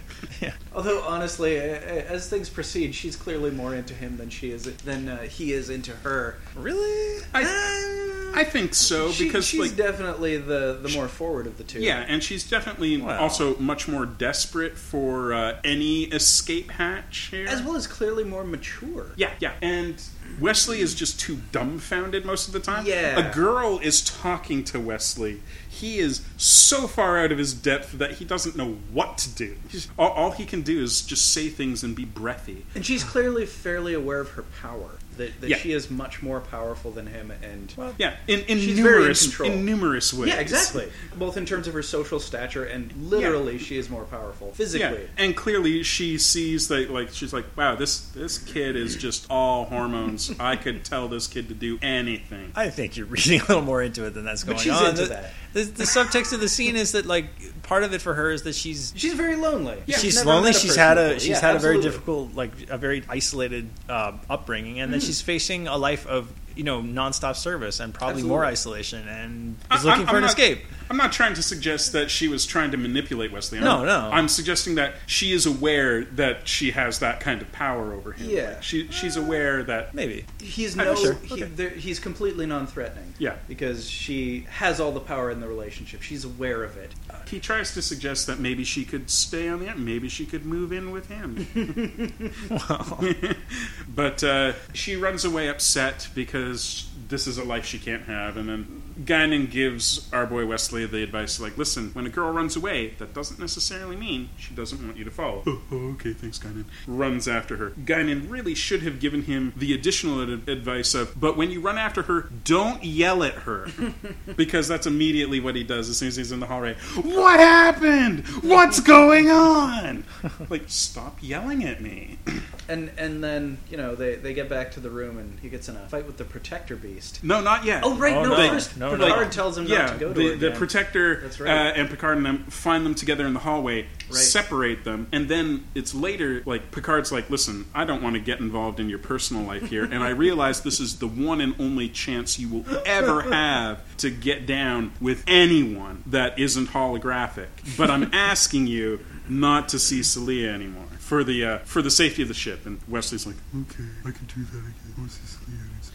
Speaker 3: Although honestly, a- a- as things proceed, she's clearly more into him than she is than uh, he is into her.
Speaker 2: Really?
Speaker 1: I, I think so
Speaker 3: She-
Speaker 1: because
Speaker 3: she's
Speaker 1: like
Speaker 3: definitely the the more forward of the two.
Speaker 1: yeah, and she's definitely
Speaker 2: Well.
Speaker 1: also much more desperate for uh, any escape hatch here.
Speaker 3: as well as clearly more mature.
Speaker 1: Yeah, yeah. And Wesley is just too dumbfounded most of the time.
Speaker 3: Yeah.
Speaker 1: A girl is talking to Wesley. He is so far out of his depth that he doesn't know what to do. All, all he can do is just say things and be breathy.
Speaker 3: And she's clearly fairly aware of her power. That, that
Speaker 1: Yeah.
Speaker 3: she is much more powerful than him, and
Speaker 1: Yeah, in, in
Speaker 3: She's very in
Speaker 1: numerous in numerous ways.
Speaker 3: yeah, exactly. Both in terms of her social stature and literally, she is more powerful
Speaker 1: Yeah,
Speaker 3: physically.
Speaker 1: and clearly she sees that like she's like, wow, this this kid is just all hormones. (laughs) I could tell this kid to do anything.
Speaker 2: I think you're reading a little more into it than that's
Speaker 3: But
Speaker 2: going
Speaker 3: she's
Speaker 2: on.
Speaker 3: into
Speaker 2: the,
Speaker 3: that.
Speaker 2: The, the subtext of the scene is that like part of it for her is that she's
Speaker 3: She's very lonely.
Speaker 2: she's lonely. She's had a she's
Speaker 3: Yeah,
Speaker 2: had a very difficult, like a very isolated uh, upbringing, and then
Speaker 3: Mm.
Speaker 2: She's facing a life of you know nonstop service and probably more isolation, and
Speaker 1: I-
Speaker 2: is looking
Speaker 1: I'm-
Speaker 2: for
Speaker 1: I'm
Speaker 2: an
Speaker 1: not-
Speaker 2: escape.
Speaker 1: I'm not trying to suggest that she was trying to manipulate Wesley. I'm,
Speaker 2: No, no.
Speaker 1: I'm suggesting that she is aware that she has that kind of power over him.
Speaker 3: Yeah.
Speaker 1: Like, she she's aware that
Speaker 2: Maybe
Speaker 3: He's no,
Speaker 2: sure.
Speaker 3: he,
Speaker 2: Okay.
Speaker 3: there, he's completely non-threatening.
Speaker 1: Yeah.
Speaker 3: because she has all the power in the relationship. She's aware of it.
Speaker 1: he tries to suggest that maybe she could stay on the end, maybe she could move in with him. (laughs) (laughs) but uh, she runs away upset because this is a life she can't have, and then Guinan gives our boy Wesley the advice like, listen, when a girl runs away, that doesn't necessarily mean she doesn't want you to follow. Oh, oh, okay, thanks, Guinan. Runs after her. Guinan really should have given him the additional ad- advice of, but when you run after her, don't yell at her. (laughs) because that's immediately what he does as soon as he's in the hallway. What happened? What's going on? (laughs) like, stop yelling at me. (clears throat)
Speaker 3: And and then you know they, they get back to the room and he gets in a fight with the protector beast.
Speaker 1: No, not yet.
Speaker 3: Oh right,
Speaker 2: Oh,
Speaker 3: no,
Speaker 2: no.
Speaker 3: first
Speaker 2: No,
Speaker 3: Picard
Speaker 2: no.
Speaker 3: tells him
Speaker 1: yeah,
Speaker 3: not to go to
Speaker 1: the,
Speaker 3: her
Speaker 1: the
Speaker 3: again.
Speaker 1: protector
Speaker 3: That's
Speaker 1: uh, and Picard and them find them together in the hallway,
Speaker 3: Right.
Speaker 1: separate them, and then it's later. Like Picard's like, "Listen, I don't want to get involved in your personal life here, and I (laughs) realize this is the one and only chance you will ever have to get down with anyone that isn't holographic. But I'm (laughs) asking you not to see Celia anymore." For the uh, for the safety of the ship, and Wesley's like, okay, I can do that. Can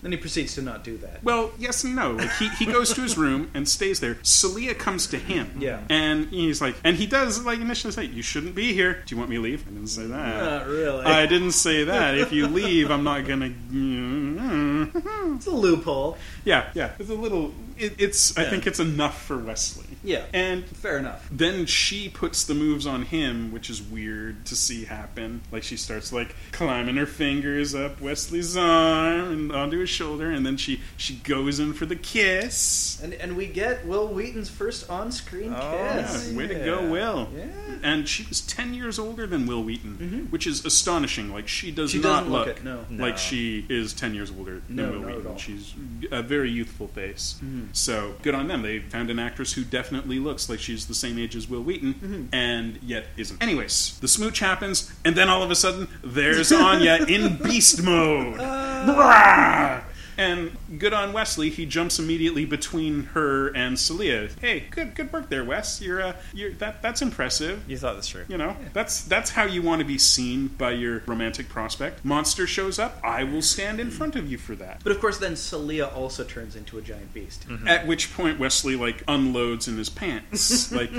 Speaker 3: then he proceeds to not do that.
Speaker 1: Well, yes and no. Like he, he goes to his room and stays there. Celia comes to him.
Speaker 3: Yeah.
Speaker 1: And he's like, and he does like initially say, "You shouldn't be here. Do you want me to leave?" I didn't say that.
Speaker 3: Not really.
Speaker 1: I didn't say that. If you leave, I'm not gonna. (laughs)
Speaker 3: it's a loophole.
Speaker 1: Yeah, yeah. It's a little it, it's I think it's enough for Wesley.
Speaker 3: Yeah.
Speaker 1: And
Speaker 3: Fair enough.
Speaker 1: then she puts the moves on him, which is weird to see happen. Like she starts like climbing her fingers up Wesley's arm and onto his shoulder, and then she she goes in for the kiss.
Speaker 3: And and we get Wil Wheaton's first on-screen
Speaker 2: Oh,
Speaker 1: Yeah,
Speaker 3: kiss.
Speaker 1: way to go, Will.
Speaker 3: Yeah.
Speaker 1: And she was ten years older than Wil Wheaton, mm-hmm. which is astonishing. Like she does
Speaker 3: She
Speaker 1: not
Speaker 3: look
Speaker 1: look
Speaker 3: it, no.
Speaker 1: like
Speaker 2: No.
Speaker 1: she is ten years older than
Speaker 3: No,
Speaker 1: Will
Speaker 3: not at
Speaker 1: Wheaton.
Speaker 3: all.
Speaker 1: She's a very youthful face. Mm-hmm. So good on them. They found an actress who definitely looks like she's the same age as Wil Wheaton, mm-hmm. and yet isn't. Anyways, the smooch happens, and then all of a sudden, there's (laughs) Anya in beast mode. Uh. Brah! And good on Wesley, he jumps immediately between her and Celia. Hey, good good work there, Wes. You're uh, you're that that's impressive.
Speaker 2: You thought this through.
Speaker 1: You know, that's that's how you want to be seen by your romantic prospect. Monster shows up, I will stand in front of you for that.
Speaker 3: But of course, then Celia also turns into a giant beast.
Speaker 1: At which point Wesley like unloads in his pants. (laughs) like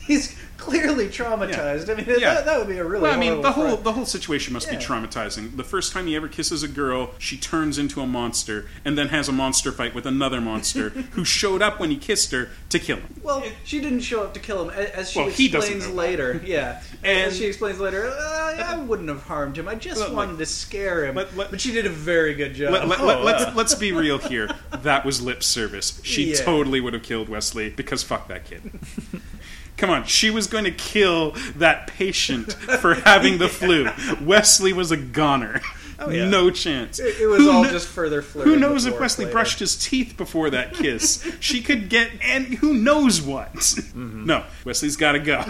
Speaker 3: He's clearly traumatized. I mean,
Speaker 1: Yeah.
Speaker 3: that, that would be a really.
Speaker 1: well, I mean, the whole
Speaker 3: friend.
Speaker 1: the whole situation must
Speaker 3: Yeah.
Speaker 1: be traumatizing. The first time he ever kisses a girl, she turns into a monster and then has a monster fight with another monster (laughs) who showed up when he kissed her to kill him.
Speaker 3: Well, she didn't show up to kill him, as she
Speaker 1: Well,
Speaker 3: explains later. (laughs) Yeah,
Speaker 1: And-
Speaker 3: as she explains later, uh, I wouldn't have harmed him. I just wanted to scare him.
Speaker 1: let-
Speaker 3: but she did a very good job.
Speaker 1: Let, let,
Speaker 2: Oh,
Speaker 1: let, let's
Speaker 2: yeah. (laughs)
Speaker 1: let's be real here. That was lip service. She
Speaker 3: Yeah.
Speaker 1: totally would have killed Wesley because fuck that kid. Come on, she was going to kill that patient for having the flu. Wesley was a goner.
Speaker 2: Yeah.
Speaker 1: No chance.
Speaker 3: It, it was
Speaker 1: Who
Speaker 3: all
Speaker 1: kn-
Speaker 3: just further flirting.
Speaker 1: Who knows if Wesley
Speaker 3: later.
Speaker 1: brushed his teeth before that kiss? she could get, and who knows what?
Speaker 3: Mm-hmm.
Speaker 1: No, Wesley's got to go.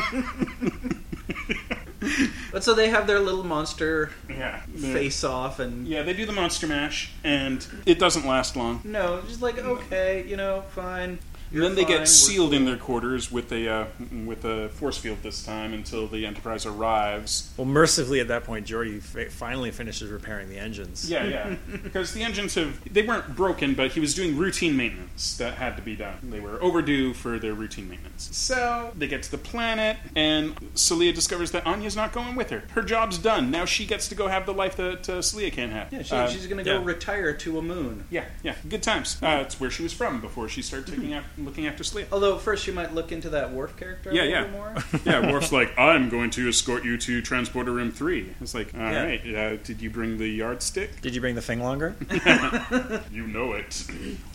Speaker 3: But (laughs) (laughs) so they have their little monster
Speaker 1: Yeah,
Speaker 3: face off, and
Speaker 1: Yeah, they do the monster mash, and it doesn't last long.
Speaker 3: no, just like okay, you know, fine.
Speaker 1: And
Speaker 3: You're
Speaker 1: then they
Speaker 3: fine, we're
Speaker 1: get sealed in their quarters with a uh, with a force field this time until the Enterprise arrives.
Speaker 2: Well, mercifully at that point, Geordi fa- finally finishes repairing the engines.
Speaker 1: Yeah, yeah, (laughs) because the engines have they weren't broken, but he was doing routine maintenance that had to be done. They were overdue for their routine maintenance. So they get to the planet, and Celia discovers that Anya's not going with her. Her job's done. Now she gets to go have the life that uh, Celia can't have.
Speaker 3: Yeah, she,
Speaker 1: Uh,
Speaker 3: she's gonna go
Speaker 2: yeah.
Speaker 3: retire to a moon.
Speaker 1: yeah, yeah, good times. Uh, it's where she was from before she started taking (laughs) after, looking after Celia.
Speaker 3: Although first you might look into that Worf character a
Speaker 1: Yeah,
Speaker 3: little
Speaker 1: yeah.
Speaker 3: more. (laughs)
Speaker 1: yeah, Worf's like, I'm going to escort you to transporter room three. It's like, all
Speaker 2: Yeah.
Speaker 1: right, uh, did you bring the yardstick?
Speaker 2: Did you bring the thing longer? (laughs) (laughs)
Speaker 1: You know it.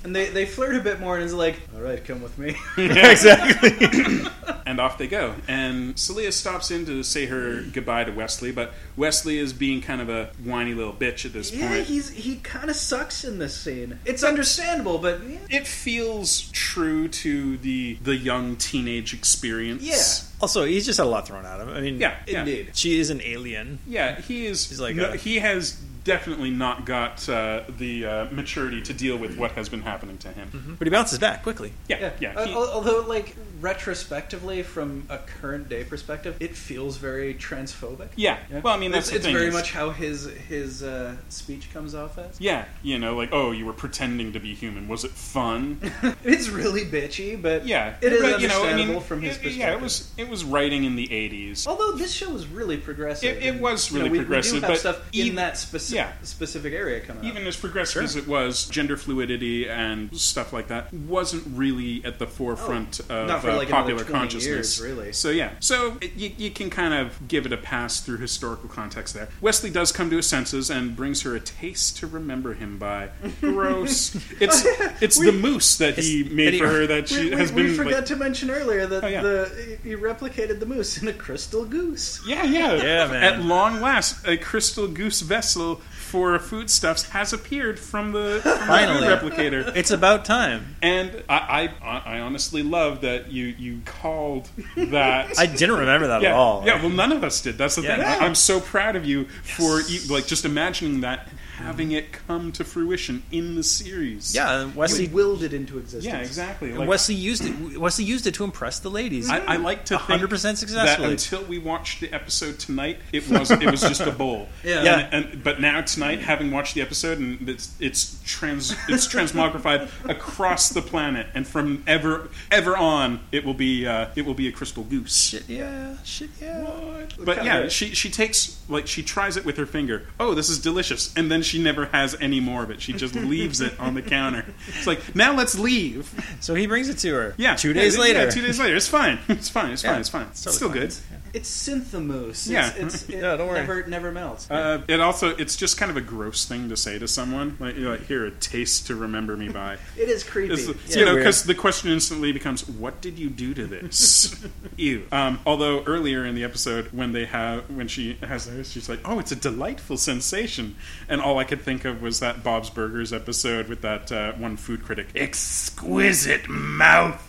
Speaker 3: And they, they flirt a bit more, and it's like, all right, come with me.
Speaker 2: exactly.
Speaker 1: And off they go. And Celia stops in to say her goodbye to Wesley, but Wesley is being kind of a whiny little bitch at this point.
Speaker 3: yeah,
Speaker 1: point.
Speaker 3: he's he kind of sucks in this scene. It's understandable, but yeah.
Speaker 1: It feels true to the the young teenage experience.
Speaker 3: Yeah.
Speaker 2: also, he's just had a lot thrown at him. I mean,
Speaker 1: Yeah, yeah.
Speaker 3: Indeed.
Speaker 2: she is an alien.
Speaker 1: Yeah, he is.
Speaker 2: He's like
Speaker 1: no,
Speaker 2: a-
Speaker 1: he has definitely not got uh, the uh, maturity to deal with what has been happening to him.
Speaker 2: But he bounces back quickly.
Speaker 1: Yeah,
Speaker 3: Yeah,
Speaker 1: yeah.
Speaker 3: Uh,
Speaker 1: he-
Speaker 3: al- although, like retrospectively, from a current day perspective, it feels very transphobic.
Speaker 1: yeah. Well, I mean, that's
Speaker 3: it's,
Speaker 1: the
Speaker 3: it's
Speaker 1: thing.
Speaker 3: very
Speaker 1: is-
Speaker 3: much how his his uh, speech comes off as.
Speaker 1: Yeah, you know, like, oh, you were pretending to be human. Was it fun? (laughs)
Speaker 3: It's really bitchy, but
Speaker 1: Yeah,
Speaker 3: it is
Speaker 1: but, you know, I
Speaker 3: understandable
Speaker 1: mean,
Speaker 3: from his
Speaker 1: it-
Speaker 3: perspective.
Speaker 1: Yeah, it was it was writing in the '80s.
Speaker 3: Although this show was really progressive,
Speaker 1: It- it
Speaker 3: and,
Speaker 1: was
Speaker 3: you know,
Speaker 1: really
Speaker 3: we,
Speaker 1: progressive,
Speaker 3: We do have
Speaker 1: but
Speaker 3: stuff in
Speaker 1: even-
Speaker 3: that specific
Speaker 1: yeah.
Speaker 3: A specific area coming up.
Speaker 1: Even as progressive as it was, gender fluidity and stuff like that wasn't really at the forefront of
Speaker 3: Oh, not for
Speaker 1: uh,
Speaker 3: like
Speaker 1: popular consciousness.
Speaker 3: years, really.
Speaker 1: So yeah, so it, you, you can kind of give it a pass through historical context there. Wesley does come to his senses and brings her a taste to remember him by. Gross. (laughs) It's it's
Speaker 3: We-
Speaker 1: the moose that he made
Speaker 2: he-
Speaker 1: for her that (laughs) she
Speaker 3: we, we,
Speaker 1: has
Speaker 3: we
Speaker 1: been.
Speaker 3: forgot
Speaker 1: like-
Speaker 3: to mention earlier that
Speaker 1: Oh, yeah.
Speaker 3: the he replicated the moose in a crystal goose.
Speaker 1: Yeah, yeah,
Speaker 2: Yeah, man.
Speaker 1: At long last, a crystal goose vessel for foodstuffs has appeared from the, from the food replicator.
Speaker 2: It's about time.
Speaker 1: And I, I, I honestly love that you, you called that. (laughs)
Speaker 2: I didn't remember that
Speaker 1: yeah,
Speaker 2: at all.
Speaker 1: yeah. Well, none of us did. That's the
Speaker 2: Yeah.
Speaker 1: thing. I, I'm so proud of you for like just imagining that, having it come to fruition in the series.
Speaker 2: yeah. and
Speaker 3: He
Speaker 2: Wesley
Speaker 3: willed it into existence.
Speaker 1: yeah, exactly.
Speaker 2: and
Speaker 1: Like,
Speaker 2: Wesley used it. Wesley used it to impress the ladies.
Speaker 1: I, I like to think
Speaker 2: 100%
Speaker 1: that
Speaker 2: successfully.
Speaker 1: until we watched the episode tonight, it was it was just a bowl.
Speaker 3: Yeah. (laughs)
Speaker 2: Yeah.
Speaker 1: And, and but now tonight, having watched the episode, and it's it's trans it's transmogrified (laughs) across the planet, and from ever ever on, it will be uh, it will be a crystal goose.
Speaker 2: shit, yeah. Shit, yeah.
Speaker 1: But yeah, she she takes like she tries it with her finger. Oh, this is delicious, and then she never has any more of it. She just leaves it on the counter. It's like now let's leave.
Speaker 2: So he brings it to her.
Speaker 1: Yeah,
Speaker 2: two days
Speaker 1: yeah,
Speaker 2: later.
Speaker 1: two days later. It's fine. It's fine. It's
Speaker 2: Yeah,
Speaker 1: fine. It's fine.
Speaker 2: it's
Speaker 1: It's,
Speaker 2: totally
Speaker 1: still
Speaker 2: fine.
Speaker 1: good.
Speaker 3: It's synthamousse.
Speaker 1: Yeah.
Speaker 3: It's, it's, (laughs) it
Speaker 2: Yeah, don't worry.
Speaker 3: never never melts.
Speaker 1: Uh, it also it's just kind of a gross thing to say to someone like, you're like here a taste to remember me by. (laughs)
Speaker 3: it is creepy.
Speaker 1: It's-
Speaker 3: Yeah.
Speaker 1: you know, because the question instantly becomes, "What did you do to this?" (laughs) Ew. Um, although earlier in the episode, when they have when she has this, she's like, "Oh, it's a delightful sensation," and all I could think of was that Bob's Burgers episode with that uh, one food critic, exquisite mouthfeel.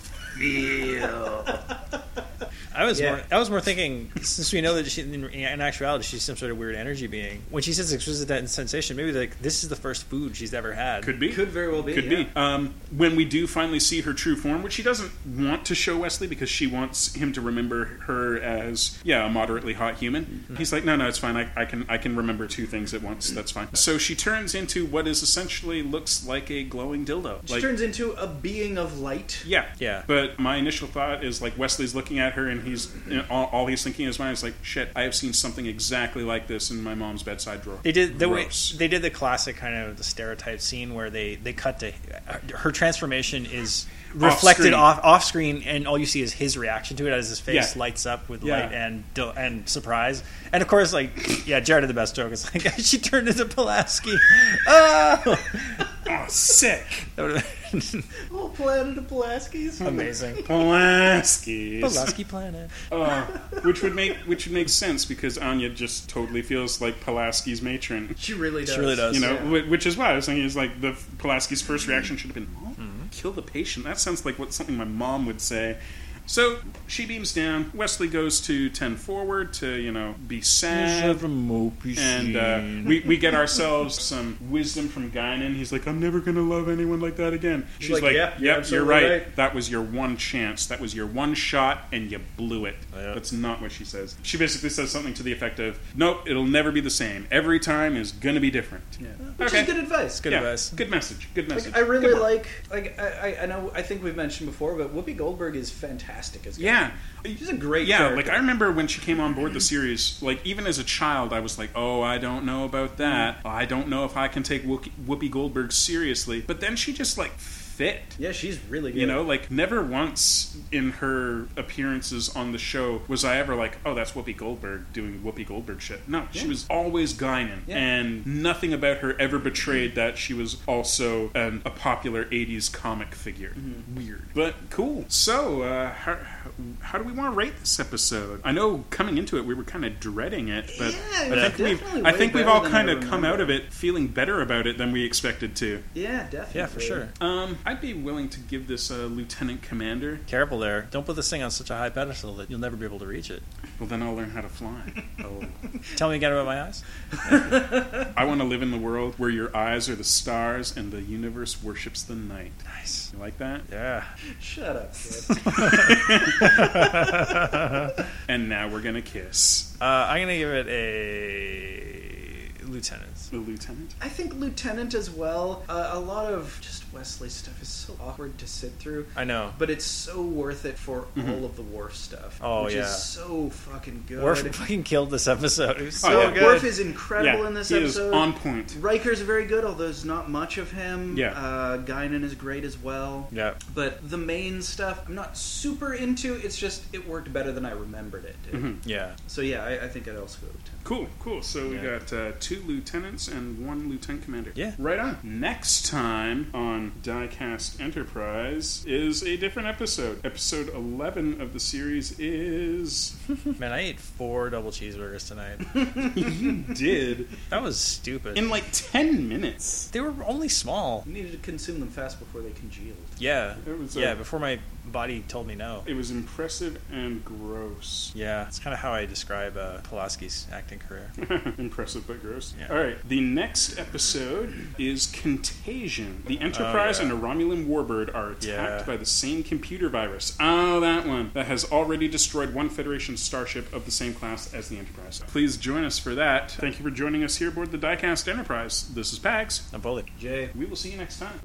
Speaker 2: I was
Speaker 3: Yeah.
Speaker 2: more. I was more thinking since we know that she, in, in actuality she's some sort of weird energy being. When she says exquisite that sensation, maybe like this is the first food she's ever had.
Speaker 1: Could be.
Speaker 3: Could very well be.
Speaker 1: Could
Speaker 3: yeah.
Speaker 1: be. Um, when we do finally see her true form, which she doesn't want to show Wesley because she wants him to remember her as, yeah, a moderately hot human. He's like, no, no, it's fine. I, I can I can remember two things at once. That's fine. So she turns into what is essentially looks like a glowing dildo.
Speaker 3: She
Speaker 1: Like,
Speaker 3: turns into a being of light.
Speaker 1: yeah,
Speaker 2: Yeah.
Speaker 1: But my initial thought is like Wesley's looking at her and he's all, all he's thinking in his mind is like, shit, I have seen something exactly like this in my mom's bedside drawer.
Speaker 2: They did the way they did the classic kind of the stereotype scene where they they cut to uh, her transformation is reflected
Speaker 1: screen.
Speaker 2: off off screen, and all you see is his reaction to it as his face
Speaker 1: Yeah.
Speaker 2: lights up with
Speaker 1: Yeah.
Speaker 2: light and and surprise. And of course, like yeah, Jared had the best joke. It's like (laughs) she turned into Pulaski. (laughs) oh,
Speaker 1: Oh, sick.
Speaker 2: That would have been
Speaker 3: Oh, planet of Pulaski's.
Speaker 2: amazing. (laughs)
Speaker 1: Pulaski's.
Speaker 2: Pulaski planet.
Speaker 1: Uh, which would make which would make sense because Anya just totally feels like Pulaski's matron.
Speaker 3: She really does.
Speaker 2: She really does.
Speaker 1: You know,
Speaker 3: Yeah.
Speaker 1: which is why I was thinking is like the Pulaski's first reaction should have been, oh, "Kill the patient." That sounds like what something my mom would say. So she beams down. Wesley goes to ten forward to you know be sad. And uh, we, we get ourselves some wisdom from Guinan. He's like, I'm never going to love anyone like that again. She's
Speaker 3: like,
Speaker 1: like,
Speaker 3: "Yeah,
Speaker 1: Yep,
Speaker 3: you're
Speaker 1: you're right.
Speaker 3: right."
Speaker 1: That was your one chance. That was your one shot, and you blew it.
Speaker 2: Yeah.
Speaker 1: That's not what she says. She basically says something to the effect of, Nope, it'll never be the same. Every time is going to be different.
Speaker 3: Yeah. Which
Speaker 1: Okay.
Speaker 3: is good advice.
Speaker 2: Good
Speaker 1: yeah,
Speaker 2: advice.
Speaker 1: Good message. Good message.
Speaker 3: Like, I really like. Like I, I, I know. I think we've mentioned before, but Whoopi Goldberg is fantastic as.
Speaker 1: Yeah.
Speaker 3: she's a great.
Speaker 1: Yeah,
Speaker 3: character.
Speaker 1: like I remember when she came on board the series, like even as a child, I was like, "Oh, I don't know about that. Mm-hmm. I don't know if I can take Whoopi Goldberg seriously." But then she just like fit.
Speaker 3: Yeah, she's really good.
Speaker 1: You know, like never once in her appearances on the show was I ever like, "Oh, that's Whoopi Goldberg doing Whoopi Goldberg shit." No, she was always Guinan,
Speaker 3: Yeah.
Speaker 1: and nothing about her ever betrayed that she was also an, a popular '80s comic figure.
Speaker 3: Mm-hmm.
Speaker 1: Weird, but cool. So, uh, how, how do we want to rate this episode? I know coming into it, we were kind of dreading it, but
Speaker 3: Yeah,
Speaker 1: I
Speaker 3: it
Speaker 1: think we've I think we've all kind of come out of it feeling better about it than we expected to.
Speaker 3: Yeah, definitely.
Speaker 2: Yeah, for sure.
Speaker 1: Um, I'd be willing to give this a lieutenant commander.
Speaker 2: Careful there. Don't put this thing on such a high pedestal that you'll never be able to reach it.
Speaker 1: Well, then I'll learn how to fly. (laughs)
Speaker 2: Oh. Tell me again about my eyes. (laughs)
Speaker 1: I want to live in the world where your eyes are the stars and the universe worships the night.
Speaker 2: Nice.
Speaker 1: You like that?
Speaker 2: Yeah.
Speaker 3: Shut up, kid. (laughs)
Speaker 1: And now we're gonna kiss
Speaker 2: Uh, I'm gonna give it a lieutenant.
Speaker 1: the lieutenant.
Speaker 3: I think Lieutenant as well. Uh, a lot of just Wesley stuff is so awkward to sit through.
Speaker 2: I know.
Speaker 3: But it's so worth it for
Speaker 1: Mhm.
Speaker 3: all of the Worf stuff.
Speaker 2: Oh,
Speaker 3: which
Speaker 2: yeah.
Speaker 3: is so fucking good.
Speaker 2: Worf (laughs) fucking killed this episode. It was
Speaker 1: Oh,
Speaker 2: so
Speaker 1: yeah.
Speaker 2: good.
Speaker 3: Worf is incredible
Speaker 1: yeah,
Speaker 3: in this
Speaker 1: he is
Speaker 3: episode.
Speaker 1: on point.
Speaker 3: Riker's very good, although there's not much of him.
Speaker 1: Yeah.
Speaker 3: Uh, Guinan is great as well.
Speaker 2: yeah.
Speaker 3: But the main stuff, I'm not super into. It's just it worked better than I remembered it. to.
Speaker 1: Mhm.
Speaker 2: Yeah.
Speaker 3: So yeah, I, I think I'd also go Lieutenant.
Speaker 1: Cool, cool. So we
Speaker 2: Yeah.
Speaker 1: got uh, two lieutenants and one lieutenant commander.
Speaker 2: Yeah.
Speaker 1: Right on. Next time on Diecast Enterprise is a different episode. Episode 11 of the series is. (laughs)
Speaker 2: Man, I ate four double cheeseburgers tonight. (laughs)
Speaker 1: you did.
Speaker 2: That was stupid.
Speaker 1: In like 10 minutes.
Speaker 2: they were only small.
Speaker 3: You needed to consume them fast before they congealed.
Speaker 2: Yeah.
Speaker 1: It was,
Speaker 2: yeah, before my body told me no.
Speaker 1: It was impressive and gross.
Speaker 2: Yeah, it's kind of how I describe uh, Pulaski's acting career. (laughs)
Speaker 1: Impressive but gross.
Speaker 2: Yeah.
Speaker 1: All right. The next episode is Contagion. The oh, Enterprise
Speaker 2: Oh, yeah.
Speaker 1: and a Romulan warbird are attacked
Speaker 2: Yeah.
Speaker 1: by the same computer virus. Oh, that one. That has already destroyed one Federation starship of the same class as the Enterprise. Please join us for that. Thank you for joining us here aboard the Diecast Enterprise. This is Pags.
Speaker 2: I'm Foley.
Speaker 3: Jay.
Speaker 1: We will see you next time.